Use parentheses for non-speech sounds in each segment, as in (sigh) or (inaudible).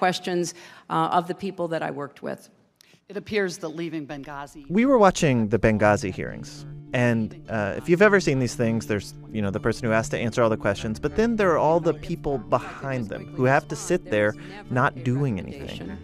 questions uh, of the people that I worked with. It appears that leaving Benghazi. We were watching the Benghazi hearings, and uh, if you've ever seen these things, there's you know the person who has to answer all the questions, but then there are all the people behind them who have to sit there not doing anything.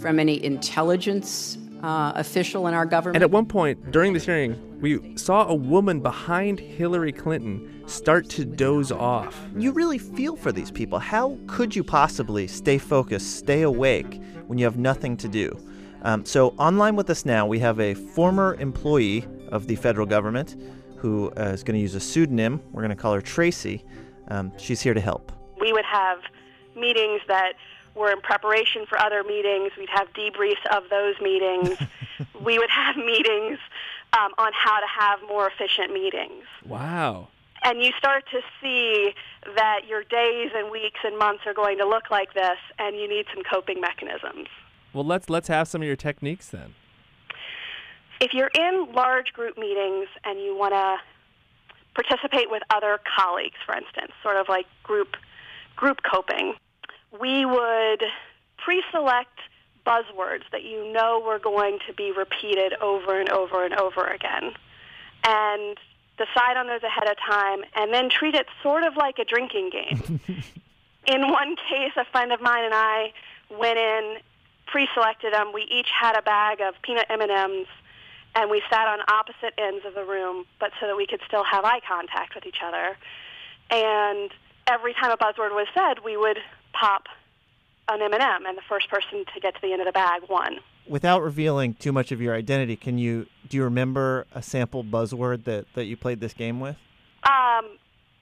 From any intelligence uh, official in our government. And at one point during this hearing, we saw a woman behind Hillary Clinton start to doze off. You really feel for these people. How could you possibly stay focused, stay awake when you have nothing to do? Um, so, online with us now, we have a former employee of the federal government who uh, is going to use a pseudonym. We're going to call her Tracy. Um, she's here to help. We would have meetings that were in preparation for other meetings. We'd have debriefs of those meetings. (laughs) we would have meetings um, on how to have more efficient meetings. Wow. And you start to see that your days and weeks and months are going to look like this, and you need some coping mechanisms. Well, let's let's have some of your techniques then. If you're in large group meetings and you want to participate with other colleagues, for instance, sort of like group group coping, we would pre-select buzzwords that you know were going to be repeated over and over and over again. And decide on those ahead of time and then treat it sort of like a drinking game. (laughs) in one case, a friend of mine and I went in pre-selected them. We each had a bag of peanut M&Ms, and we sat on opposite ends of the room, but so that we could still have eye contact with each other. And every time a buzzword was said, we would pop an M&M, and the first person to get to the end of the bag won. Without revealing too much of your identity, can you do you remember a sample buzzword that, that you played this game with? Um,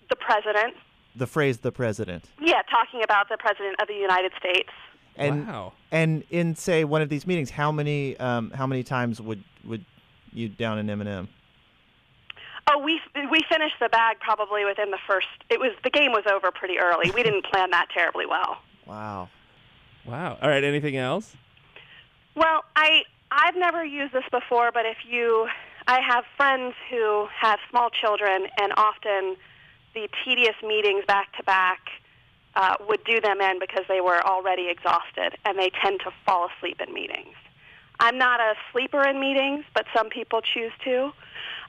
the president. The phrase "the president." Yeah, talking about the president of the United States. And wow. and in say one of these meetings, how many um, how many times would would you down an M and m Oh, we we finished the bag probably within the first. It was the game was over pretty early. We didn't plan that terribly well. Wow. Wow. All right. Anything else? Well, I I've never used this before, but if you, I have friends who have small children, and often the tedious meetings back to back uh, would do them in because they were already exhausted and they tend to fall asleep in meetings. I'm not a sleeper in meetings, but some people choose to.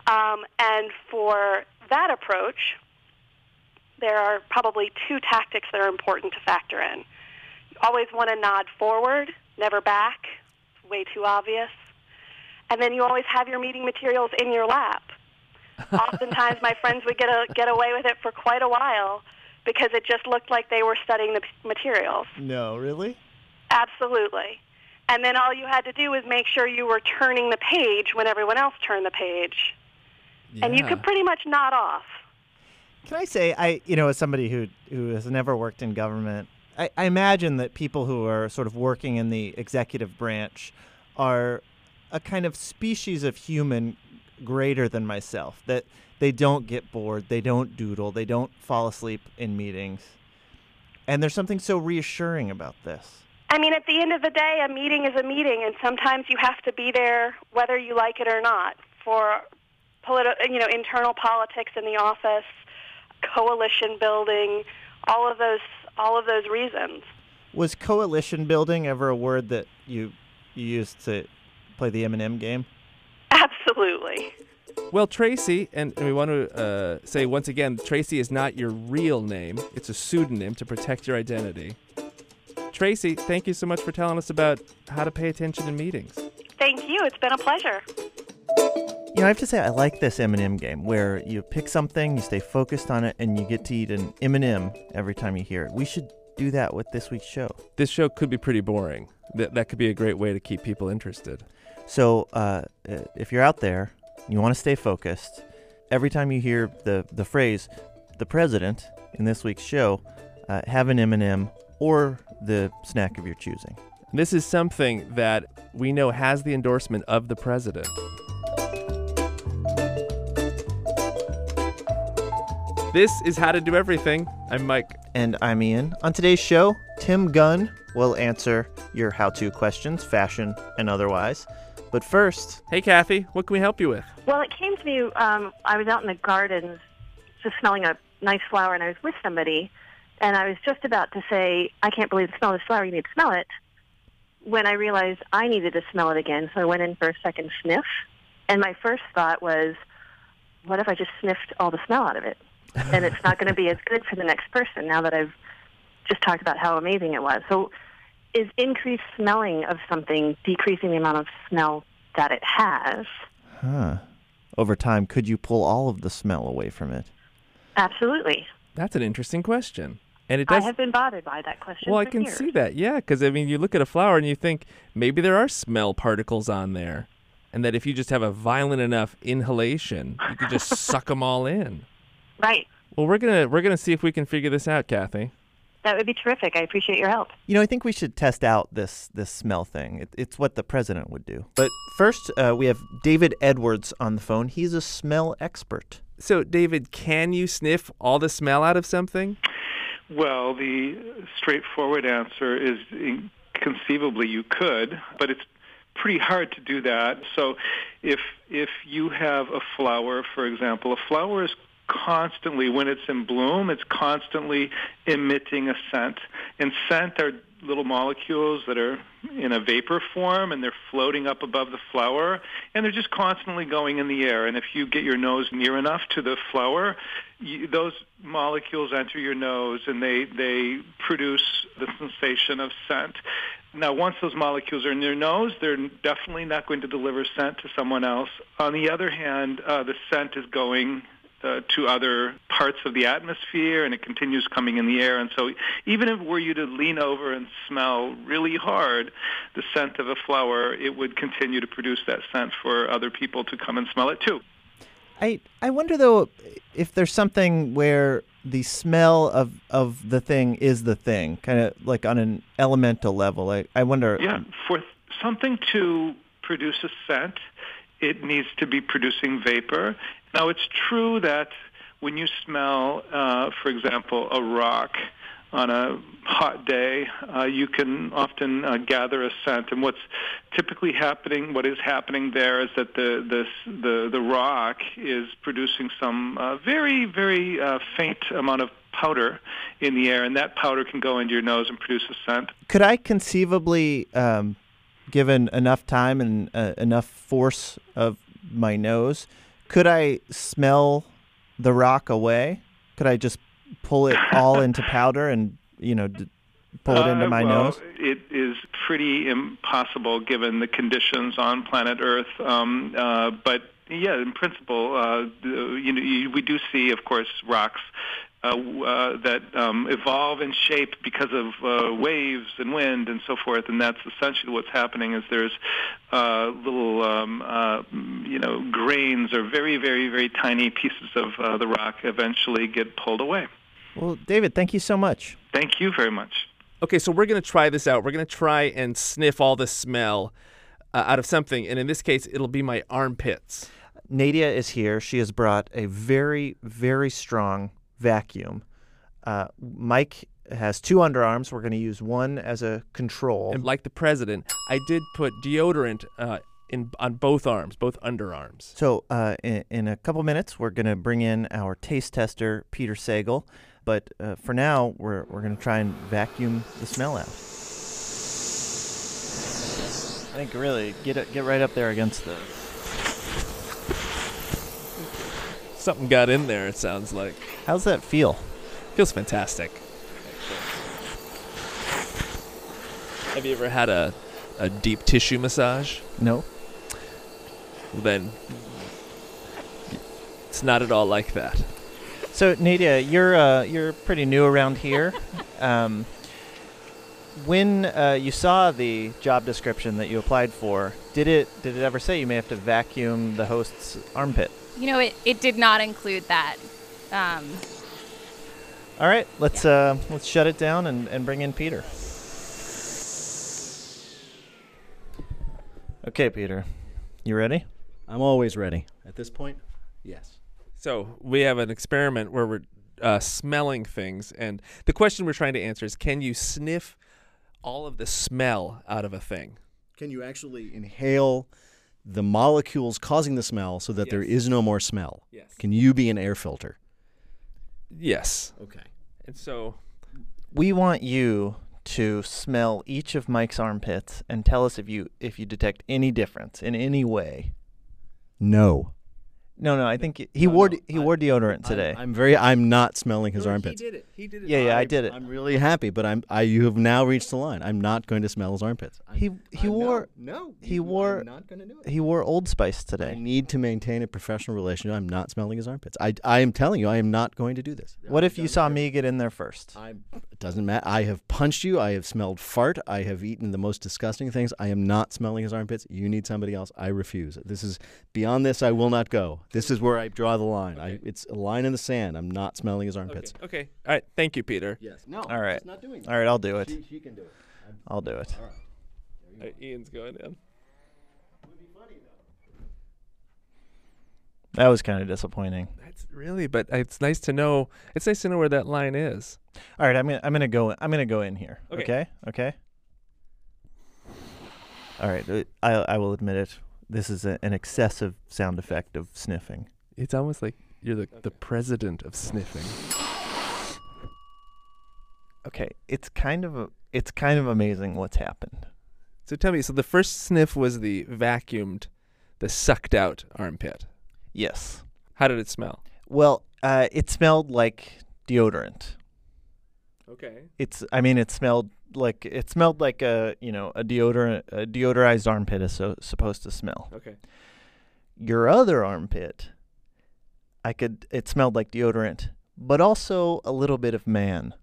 Um, and for that approach, there are probably two tactics that are important to factor in. You always want to nod forward, never back, it's way too obvious. And then you always have your meeting materials in your lap. (laughs) Oftentimes, my friends would get a, get away with it for quite a while because it just looked like they were studying the materials. No, really? Absolutely. And then all you had to do was make sure you were turning the page when everyone else turned the page. Yeah. And you could pretty much nod off. Can I say, I you know, as somebody who who has never worked in government, I, I imagine that people who are sort of working in the executive branch are a kind of species of human greater than myself. That they don't get bored, they don't doodle, they don't fall asleep in meetings. And there's something so reassuring about this. I mean, at the end of the day, a meeting is a meeting, and sometimes you have to be there whether you like it or not for politi- you know, internal politics in the office, coalition building, all of those all of those reasons. Was coalition building ever a word that you you used to play the M&M game? Absolutely. Well, Tracy, and we want to uh, say once again, Tracy is not your real name. It's a pseudonym to protect your identity. Tracy, thank you so much for telling us about how to pay attention in meetings. Thank you. It's been a pleasure. You know, I have to say I like this M&M game where you pick something, you stay focused on it, and you get to eat an M&M every time you hear it. We should do that with this week's show. This show could be pretty boring. That that could be a great way to keep people interested. So, uh, if you're out there, you want to stay focused. Every time you hear the the phrase "the president" in this week's show, uh, have an M&M or the snack of your choosing. This is something that we know has the endorsement of the president. This is How to Do Everything. I'm Mike. And I'm Ian. On today's show, Tim Gunn will answer your how to questions, fashion and otherwise. But first, Hey, Kathy, what can we help you with? Well, it came to me. Um, I was out in the gardens, just smelling a nice flower, and I was with somebody, And I was just about to say, I can't believe the smell of this flower, you need to smell it, when I realized I needed to smell it again. So I went in for a second sniff. And my first thought was, what if I just sniffed all the smell out of it? And it's not going to be as good for the next person now that I've just talked about how amazing it was. So is increased smelling of something decreasing the amount of smell that it has? Huh. Over time, could you pull all of the smell away from it? Absolutely. That's an interesting question. And it I does. have been bothered by that question. well, I can years. see that. Yeah, because I mean, you look at a flower and you think maybe there are smell particles on there, and that if you just have a violent enough inhalation, you could just (laughs) suck them all in. Right. Well, we're gonna we're gonna see if we can figure this out, Kathy. That would be terrific. I appreciate your help. You know, I think we should test out this this smell thing. It, it's what the president would do. But first, uh, we have David Edwards on the phone. He's a smell expert. So, David, can you sniff all the smell out of something? Well, the straightforward answer is in- conceivably you could, but it's pretty hard to do that. So if if you have a flower, for example, a flower is constantly when it's in bloom, it's constantly emitting a scent. And scent are little molecules that are in a vapor form and they're floating up above the flower and they're just constantly going in the air. And if you get your nose near enough to the flower you, those molecules enter your nose and they they produce the sensation of scent. Now once those molecules are in your nose they're definitely not going to deliver scent to someone else. On the other hand uh, the scent is going uh, to other parts of the atmosphere and it continues coming in the air. And so even if were you to lean over and smell really hard the scent of a flower, it would continue to produce that scent for other people to come and smell it too. I I wonder though if there's something where the smell of of the thing is the thing, kind of like on an elemental level. I I wonder. Yeah, for something to produce a scent, it needs to be producing vapor. Now, it's true that when you smell, uh, for example, a rock on a hot day, uh, you can often uh, gather a scent. And what's typically happening, what is happening there, is that the the the, the rock is producing some uh, very very uh, faint amount of powder in the air, and that powder can go into your nose and produce a scent. Could I conceivably, um, given enough time and uh, enough force of my nose, could I smell the rock away? Could I just pull it all into (laughs) powder and you know d- pull it into Uh, my well, nose? It is pretty impossible given the conditions on planet Earth. Um, uh, but yeah, in principle, uh, you know, you, we do see, of course, rocks. Uh, uh, that um, evolve in shape because of uh, waves and wind and so forth, and that's essentially what's happening. Is there's uh, little, um, uh, you know, grains or very, very, very tiny pieces of uh, the rock eventually get pulled away. Well, David, thank you so much. Thank you very much. Okay, so we're gonna try this out. We're gonna try and sniff all the smell uh, out of something, and in this case, it'll be my armpits. Nadia is here. She has brought a very, very strong vacuum. Uh, Mike has two underarms. We're going to use one as a control. And like the president, I did put deodorant uh, in on both arms, both underarms. So, uh, in, in a couple minutes, we're going to bring in our taste tester, Peter Sagal. But uh, for now, we're, we're going to try and vacuum the smell out. I think really get it, get right up there against the. Something got in there. It sounds like How's that feel? feels fantastic. Have you ever had a a deep tissue massage? No. Then it's not at all like that. So Nadia, you're uh, you're pretty new around here. (laughs) um, when uh, you saw the job description that you applied for, did it did it ever say you may have to vacuum the host's armpit? You know, it, it did not include that. Um, All right, let's uh, let's shut it down and, and bring in Peter. Okay, Peter, you ready? I'm always ready. At this point, yes. So we have an experiment where we're uh, smelling things, and the question we're trying to answer is: Can you sniff all of the smell out of a thing? Can you actually inhale the molecules causing the smell so that there Yes. is no more smell? Yes. Can you be an air filter? Yes. Okay. And so We want you to smell each of Mike's armpits and tell us if you if you detect any difference in any way. No. No, no, I think he wore de- he wore deodorant today. I'm, I'm very. I'm not smelling his armpits. He did it. He did it. yeah, yeah, I did it. I'm really happy, but I'm. I you have now reached the line. I'm not going to smell his armpits. I'm, He he I'm wore no, no. he wore- I'm not going to do it. he wore Old Spice today. I need to maintain a professional relationship. I'm not smelling his armpits. I. I am telling you, I am not going to do this. What if you saw me get in there first? I. It doesn't matter. I have punched you. I have smelled fart. I have eaten the most disgusting things. I am not smelling his armpits. You need somebody else. I refuse. This is beyond this. I will not go. This is where I draw the line. I. It's a line in the sand. I'm not smelling his armpits. Okay. okay. All right. Thank you, Peter. Yes. No. All right. Not doing that. All right, I'll do it. She, she can do it. I'll do it. All right, uh, Ian's going in. That was kind of disappointing. That's really, but it's nice to know. It's nice to know where that line is. All right, I'm gonna I'm gonna go I'm gonna go in here. Okay. Okay. Okay. All right, uh, I I will admit it. This is a, an excessive sound effect of sniffing. It's almost like you're the the president of sniffing. Okay, it's kind of a, it's kind of amazing what's happened. So tell me, so the first sniff was the vacuumed, the sucked out armpit. Yes. How did it smell? Well, uh, it smelled like deodorant. Okay. It's I mean it smelled like it smelled like a you know a deodorant a deodorized armpit is so, supposed to smell. Okay. Your other armpit, I could it smelled like deodorant, but also a little bit of man.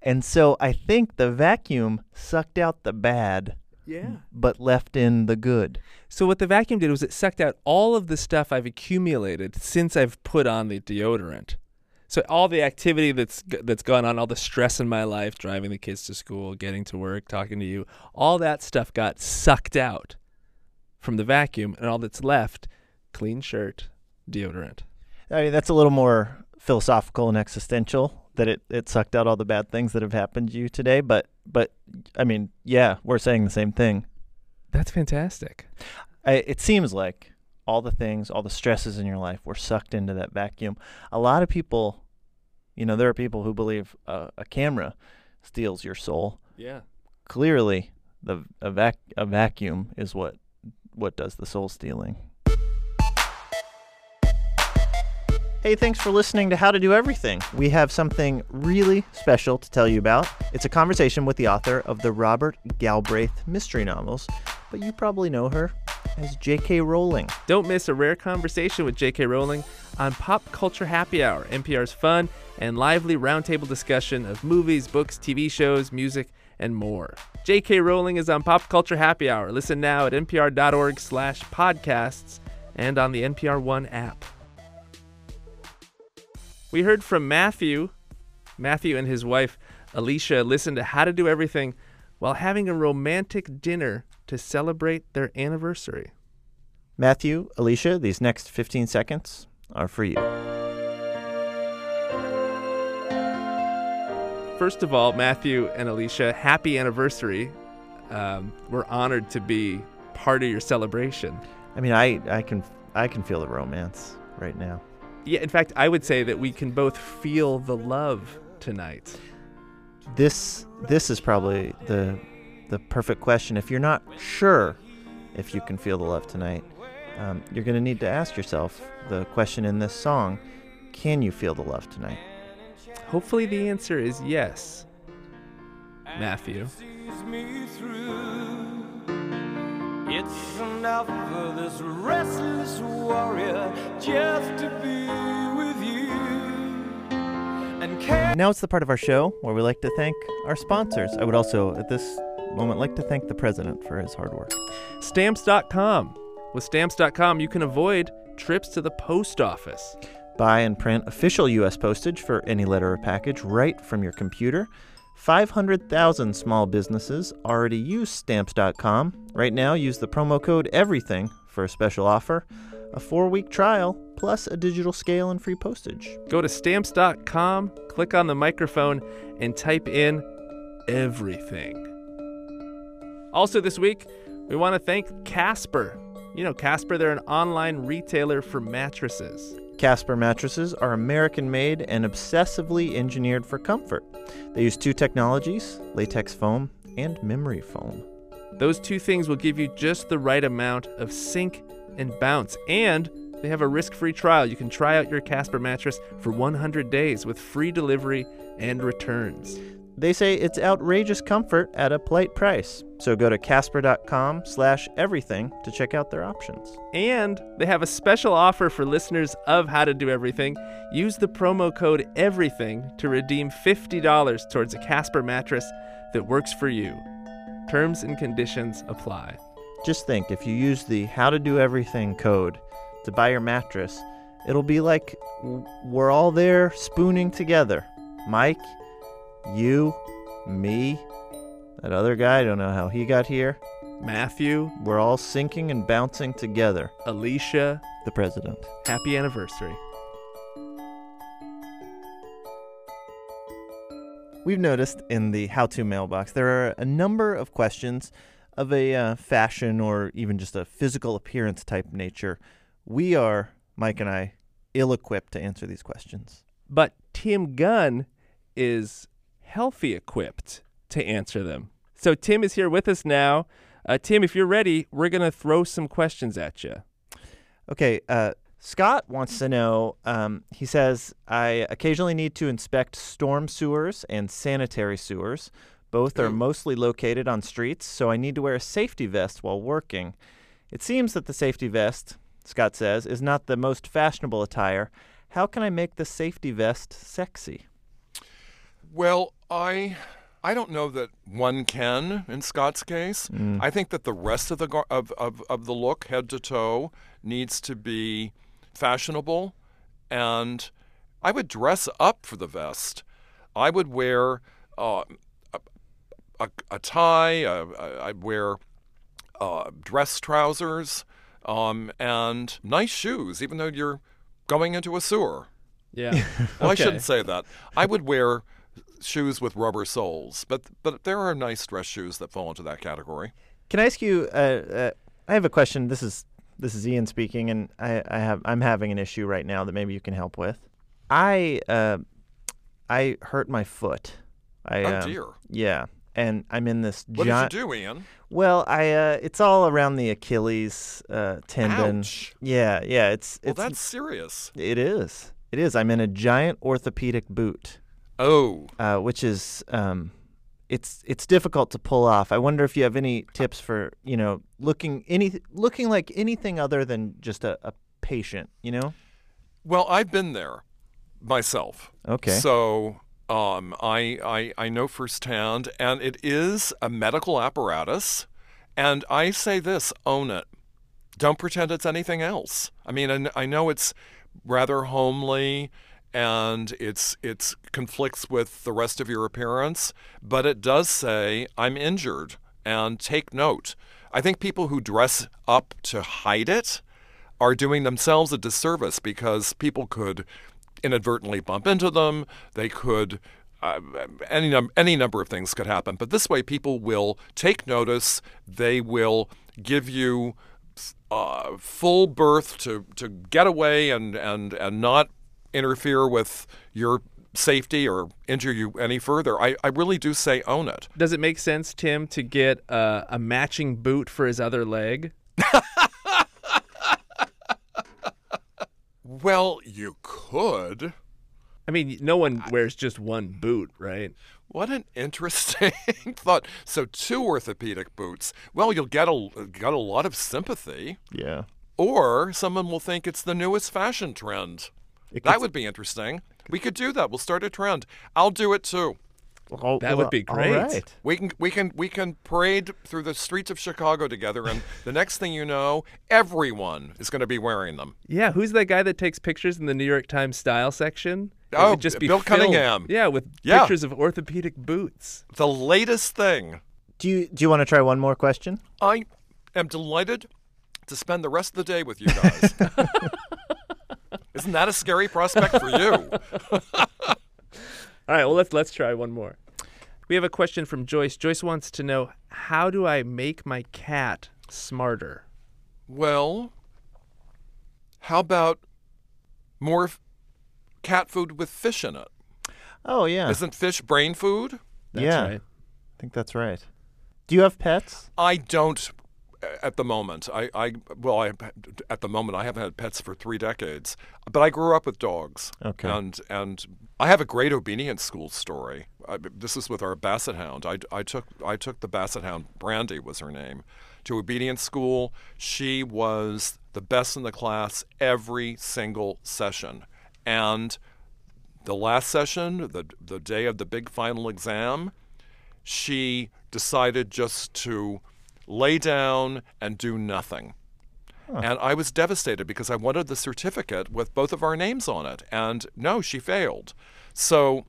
And so I think the vacuum sucked out the bad Yeah. but left in the good. So what the vacuum did was it sucked out all of the stuff I've accumulated since I've put on the deodorant. So all the activity that's that's gone on, all the stress in my life, driving the kids to school, getting to work, talking to you, all that stuff got sucked out from the vacuum, and all that's left, clean shirt, deodorant. I mean that's a little more philosophical and existential that it, it sucked out all the bad things that have happened to you today, but but I mean, yeah, we're saying the same thing. That's fantastic. I, it seems like all the things, all the stresses in your life were sucked into that vacuum. A lot of people, you know, there are people who believe uh, a camera steals your soul. Yeah. Clearly, the a, vac- a vacuum is what what does the soul stealing. Hey, thanks for listening to How to Do Everything. We have something really special to tell you about. It's a conversation with the author of the Robert Galbraith mystery novels, but you probably know her as J.K. Rowling. Don't miss a rare conversation with J.K. Rowling on Pop Culture Happy Hour, NPR's fun and lively roundtable discussion of movies, books, TV shows, music, and more. J.K. Rowling is on Pop Culture Happy Hour. Listen now at npr.org slash podcasts and on the NPR One app. We heard from Matthew. Matthew and his wife, Alicia, listened to How to Do Everything while having a romantic dinner to celebrate their anniversary. Matthew, Alicia, these next 15 seconds are for you. First of all, Matthew and Alicia, happy anniversary. Um, we're honored to be part of your celebration. I mean, I, I can I can feel the romance right now. Yeah, in fact, I would say that we can both feel the love tonight. This this is probably the the perfect question. If you're not sure if you can feel the love tonight, um, you're going to need to ask yourself the question in this song: Can you feel the love tonight? Hopefully, the answer is yes. Matthew. Sees me through. It's enough for this restless warrior just to be with you. And can Now it's the part of our show where we like to thank our sponsors. I would also, at this moment, like to thank the president for his hard work. Stamps.com. With Stamps.com, you can avoid trips to the post office. Buy and print official U.S. postage for any letter or package right from your computer. 500,000 small businesses already use Stamps.com. Right now, use the promo code EVERYTHING for a special offer a four week trial, plus a digital scale and free postage. Go to Stamps.com, click on the microphone, and type in everything. Also, this week, we want to thank Casper. You know, Casper, they're an online retailer for mattresses. Casper mattresses are American made and obsessively engineered for comfort. They use two technologies latex foam and memory foam. Those two things will give you just the right amount of sink and bounce. And they have a risk free trial. You can try out your Casper mattress for 100 days with free delivery and returns. They say it's outrageous comfort at a polite price. So go to casper.com slash everything to check out their options. And they have a special offer for listeners of How to Do Everything. Use the promo code EVERYTHING to redeem $50 towards a Casper mattress that works for you. Terms and conditions apply. Just think if you use the How to Do Everything code to buy your mattress, it'll be like we're all there spooning together. Mike, you, me, that other guy, I don't know how he got here. Matthew, We're all sinking and bouncing together. Alicia, The president. happy anniversary. We've noticed in the how to mailbox there are a number of questions of a uh, fashion or even just a physical appearance type nature. We are, Mike and I, ill equipped to answer these questions. But Tim Gunn is healthy equipped to answer them. So Tim is here with us now. Uh, Tim, if you're ready, we're going to throw some questions at you. Okay, uh, Scott wants to know. Um, he says, I occasionally need to inspect storm sewers and sanitary sewers. Both are mostly located on streets, so I need to wear a safety vest while working. It seems that the safety vest, Scott says, is not the most fashionable attire. How can I make the safety vest sexy? Well, I I don't know that one can in Scott's case. I think that the rest of the gar- of, of of the look, head to toe, needs to be fashionable, and I would dress up for the vest. I would wear uh, a, a, a tie. Uh, I'd wear uh, dress trousers um, and nice shoes, even though you're going into a sewer. Yeah. Well, I shouldn't say that. I would wear shoes with rubber soles, but but there are nice dress shoes that fall into that category. Can I ask you? Uh, uh, I have a question. This is this is Ian speaking, and I, I have I'm having an issue right now that maybe you can help with. I uh, I hurt my foot. I, Oh, um, dear. Yeah, and I'm in this What giant. did you do, Ian? Well, I uh, it's all around the Achilles uh, tendon. Ouch. Yeah, yeah. It's it's Well, that's serious. it is. It is. I'm in a giant orthopedic boot, Oh, uh, which is um, it's it's difficult to pull off. I wonder if you have any tips for you know looking any looking like anything other than just a, a patient. You know. well, I've been there myself. Okay. So um, I, I I know firsthand, and it is a medical apparatus. And I say this: own it. Don't pretend it's anything else. I mean, I, I know it's rather homely and it's it's conflicts with the rest of your appearance, but it does say I'm injured and take note. I think people who dress up to hide it are doing themselves a disservice because people could inadvertently bump into them. They could. Uh, any num- any number of things could happen, but this way people will take notice. They will give you uh, full berth to, to get away and, and, and not interfere with your safety or injure you any further. I, I really do say own it. Does it make sense, Tim, to get uh, a matching boot for his other leg? (laughs) Well, you could. I mean, no one wears just one boot, right? What an interesting (laughs) thought. So two orthopedic boots. Well, you'll get a get a lot of sympathy, Yeah. or someone will think it's the newest fashion trend. It That could- would be interesting. We could do that. We'll start a trend. I'll do it too. Oh, That would be all great. right. We can we can we can parade through the streets of Chicago together, and (laughs) the next thing you know, everyone is going to be wearing them. Yeah, who's that guy that takes pictures in the New York Times style section? It Oh, would just be Bill filled- Cunningham. Yeah, with Yeah. pictures of orthopedic boots. The latest thing. Do you do you want to try one more question? I am delighted to spend the rest of the day with you guys. (laughs) Isn't that a scary prospect for you? (laughs) All right, well let's let's try one more. We have a question from Joyce. Joyce wants to know how do I make my cat smarter? Well, how about more f- cat food with fish in it. Oh yeah. Isn't fish brain food? That's yeah. right. I think that's right. Do you have pets? I don't at the moment. I, I well, I at the moment I haven't had pets for three decades, but I grew up with dogs. Okay. And and I have a great obedience school story. I, this is with our Basset Hound. I, I took I took the Basset Hound. Brandy was her name. To obedience school, she was the best in the class every single session, and the last session, the the day of the big final exam, she decided just to lay down and do nothing. And I was devastated because I wanted the certificate with both of our names on it. And no, she failed. So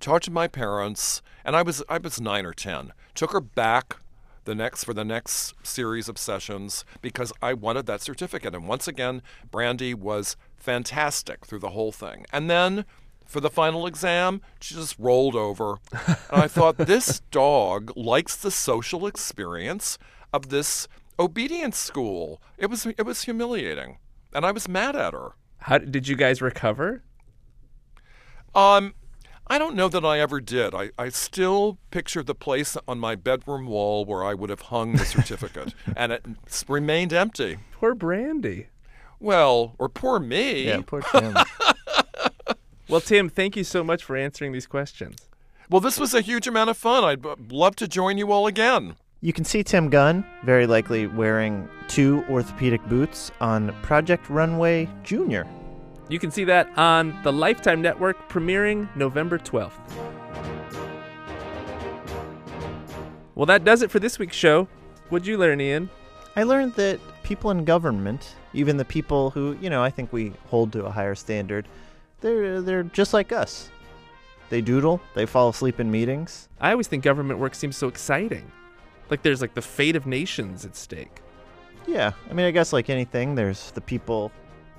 talked to my parents, and I was I was nine or ten. Took her back the next for the next series of sessions because I wanted that certificate. And once again, Brandy was fantastic through the whole thing. And then for the final exam, she just rolled over. and I thought, (laughs) this dog likes the social experience of this obedience school. It was it was humiliating, and I was mad at her. How did you guys recover? Um, I don't know that I ever did. I, I still picture the place on my bedroom wall where I would have hung the certificate, (laughs) and it remained empty. Poor Brandy. Well, or poor me. Yeah, poor (laughs) Tim. Well, Tim, thank you so much for answering these questions. Well, this was a huge amount of fun. I'd b- love to join you all again. You can see Tim Gunn, very likely wearing two orthopedic boots, on Project Runway Junior. You can see that on the Lifetime Network, premiering November 12th. Well, that does it for this week's show. What'd you learn, Ian? I learned that people in government, even the people who, you know, I think we hold to a higher standard, they're they're just like us. They doodle, they fall asleep in meetings. I always think government work seems so exciting. Like there's like the fate of nations at stake. Yeah, I mean, I guess like anything, there's the people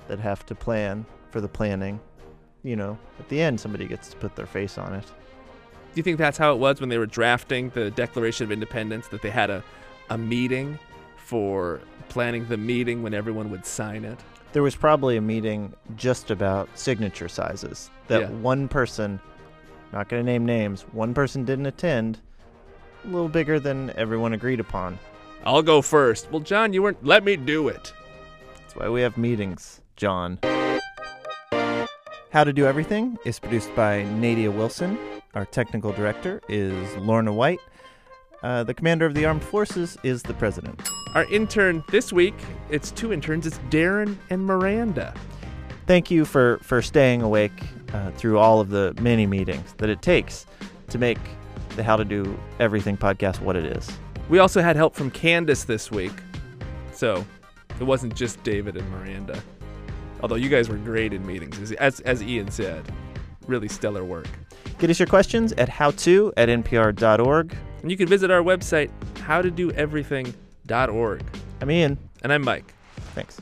that have to plan for the planning. You know, at the end, somebody gets to put their face on it. Do you think that's how it was when they were drafting the Declaration of Independence? That they had a, a meeting for planning the meeting when everyone would sign it? There was probably a meeting just about signature sizes that Yeah. one person, not going to name names, one person didn't attend, a little bigger than everyone agreed upon. I'll go first. Well, John, you weren't. Let me do it. That's why we have meetings, John. How to Do Everything is produced by Nadia Wilson. Our technical director is Lorna White. Uh, the commander of the armed forces is the president. Our intern this week, it's two interns. It's Darren and Miranda. Thank you for, for staying awake uh, through all of the many meetings that it takes to make the How to Do Everything podcast what it is. We also had help from Candace this week. So it wasn't just David and Miranda. Although you guys were great in meetings, as, as, as Ian said. Really stellar work. Get us your questions at howto at npr.org. And you can visit our website, howtodoeverything.org. I'm Ian. And I'm Mike. Thanks.